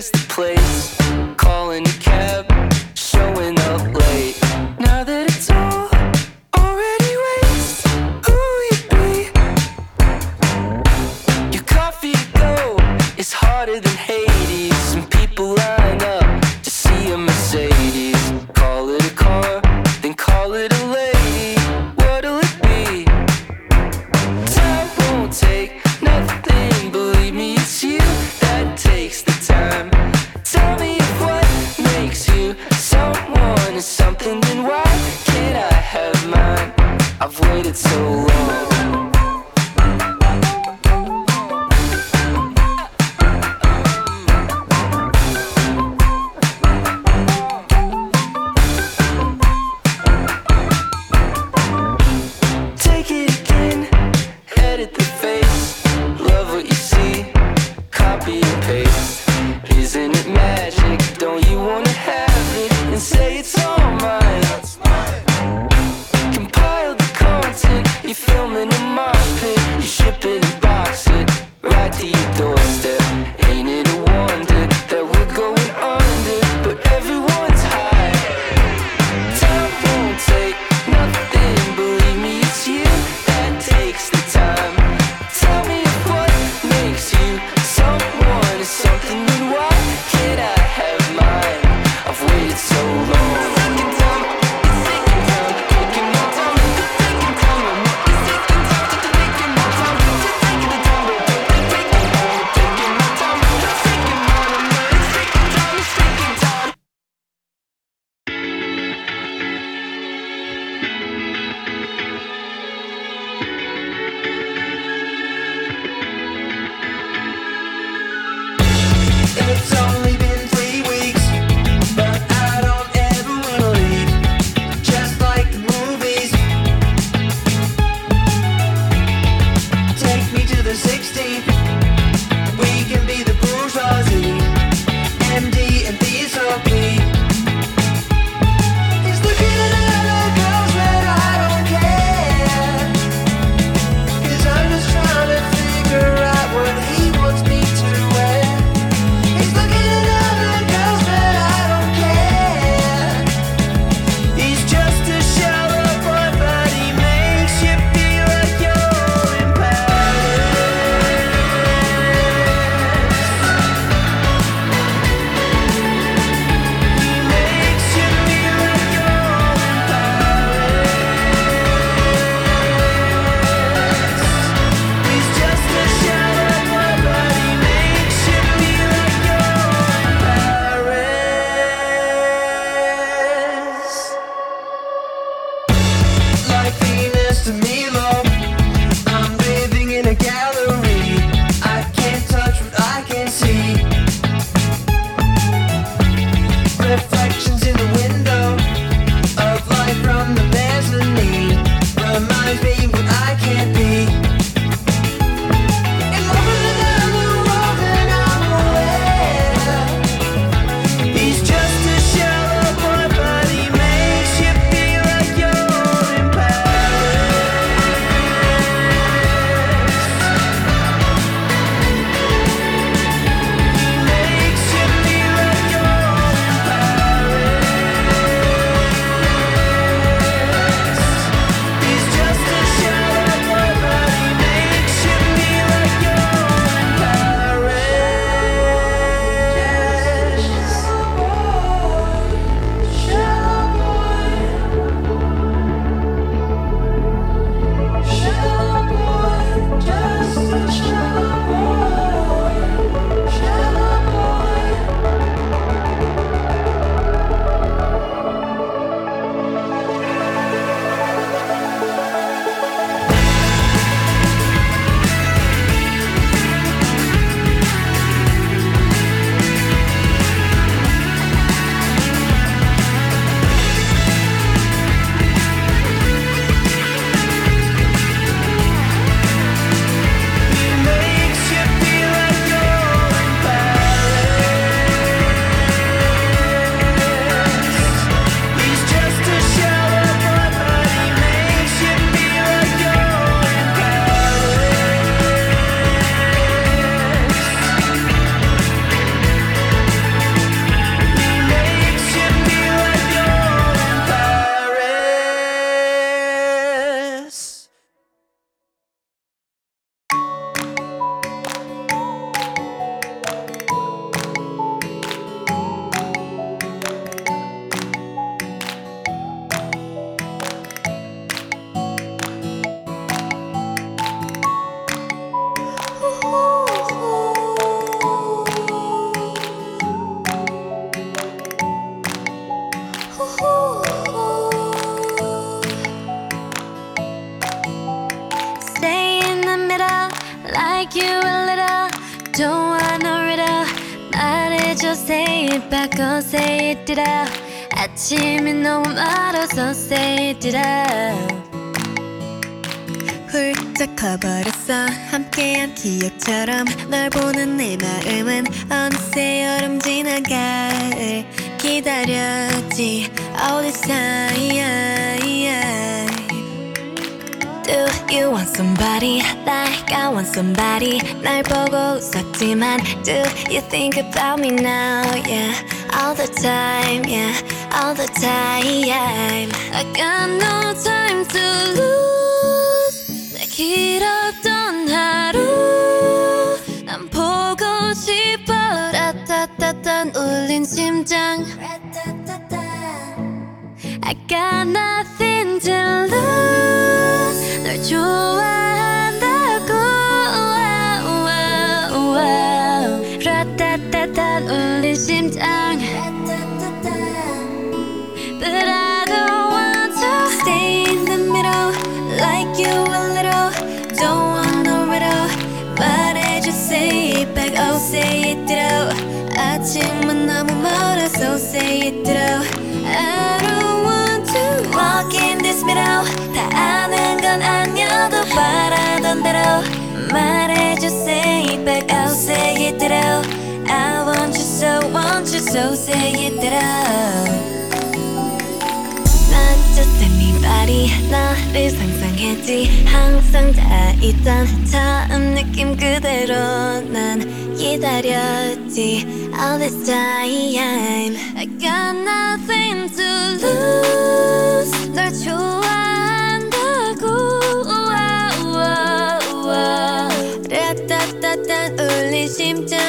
to place. 보고 웃었지만 Do you think about me now yeah all the time yeah all the time I got no time to lose 내 길었던 하루 난 보고 싶어 라타타탄 울린 심장 I got nothing to lose 널 좋아한 라타타탄 울린 심장 But I don't want to Stay in the middle, like you a little. Don't want no riddle. 말해줘, say it back, oh say it through. 아직만 너무 멀어서 say it through. I don't want to walk in this middle. 다 아는 건 아니어도 바라던 대로. 말해줘, say it back, oh say it through. I want you so, want you so, say it through. Not just anybody 너를 상상했지 항상 다 있던 처음 느낌 그대로 난 기다렸지 All this time I got nothing to lose 널 좋아한다고 라따따따 울린 심장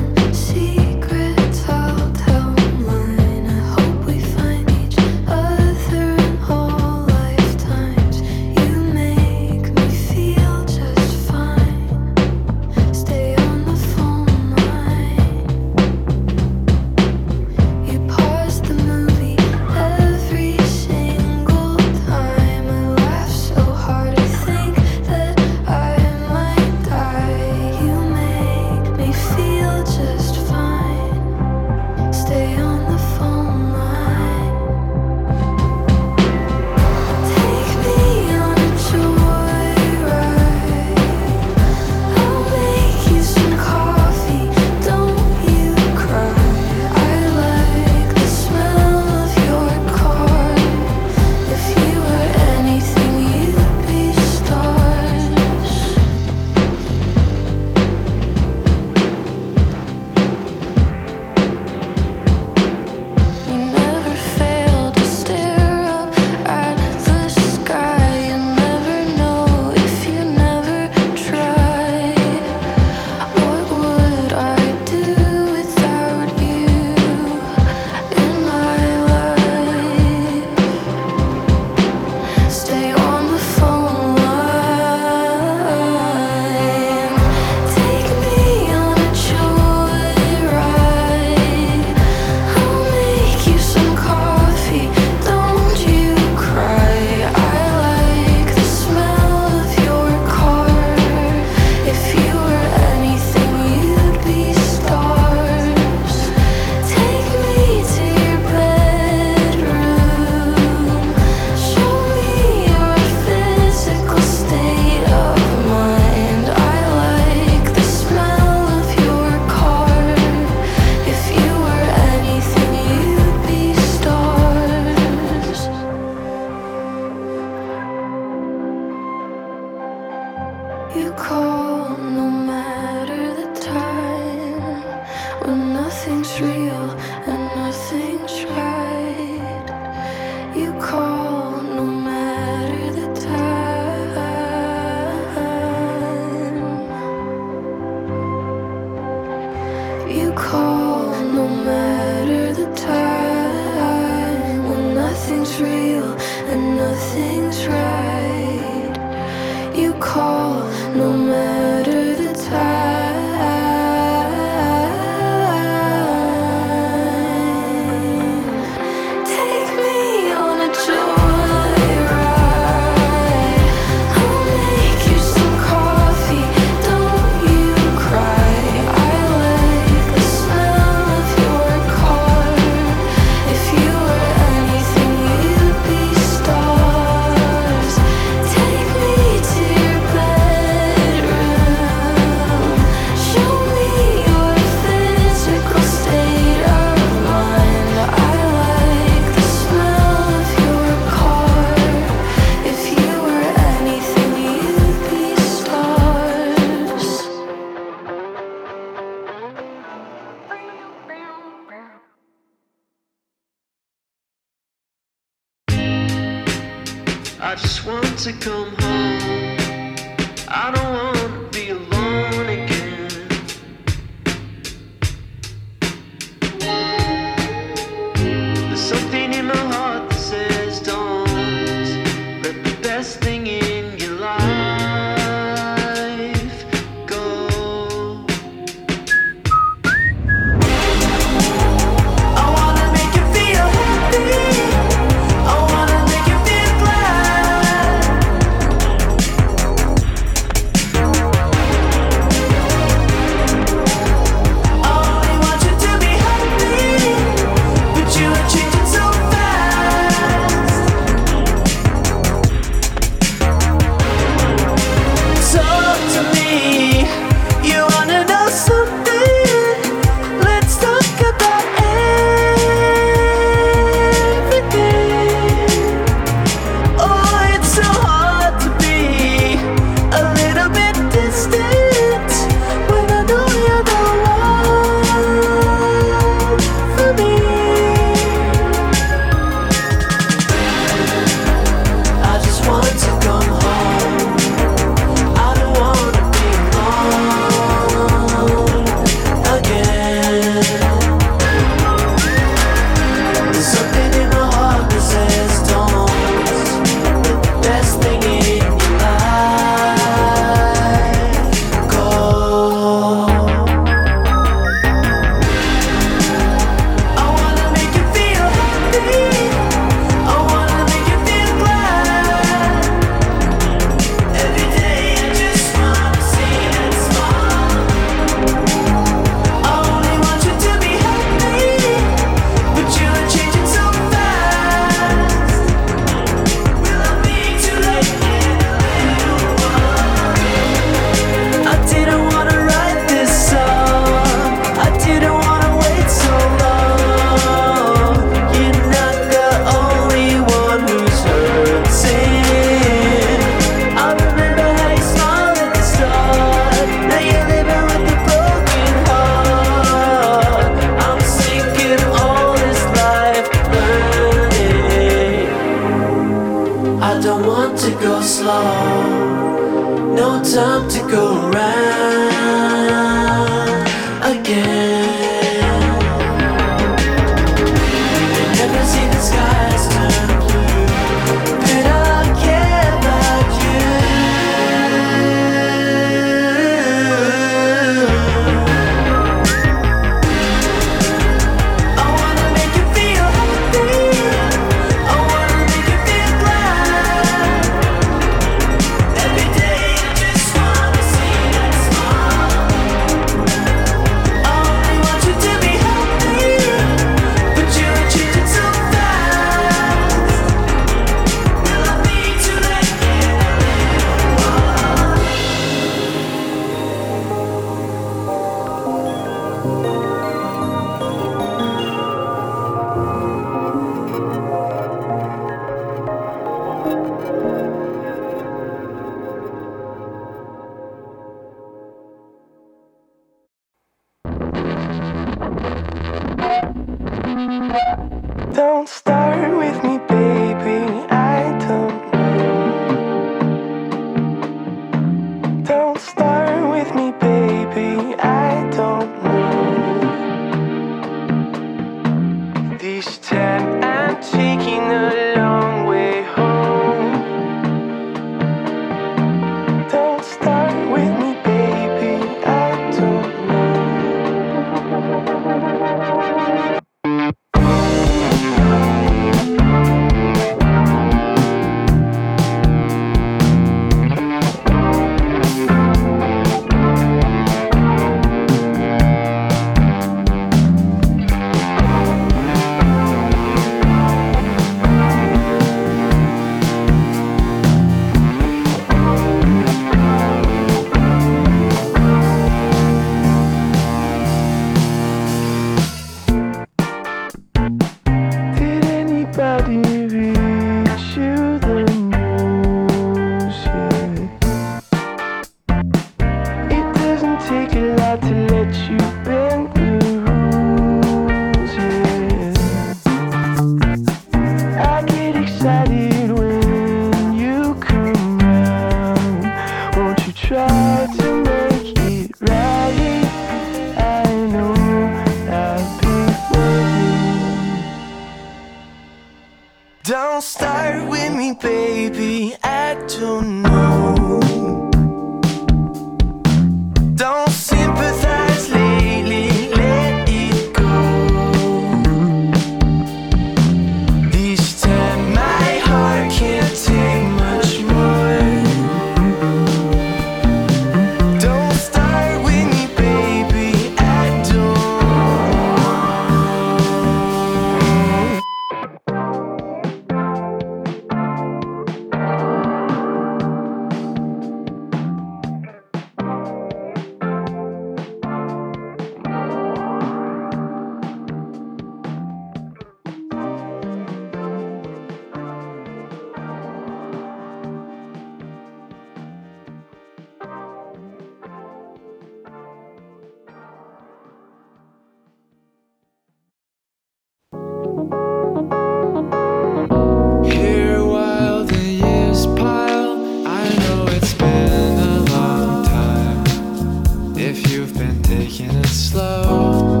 Been taking it slow,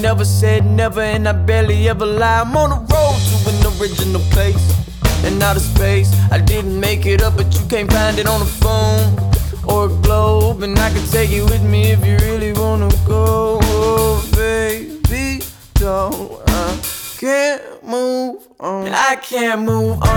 never said never, and I barely ever lie. I'm on the road to an original place and out of space. I didn't make it up, but you can't find it on a phone or a globe. And I can take you with me if you really wanna go, oh, baby. Don't I can't move on. I can't move on.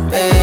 Right,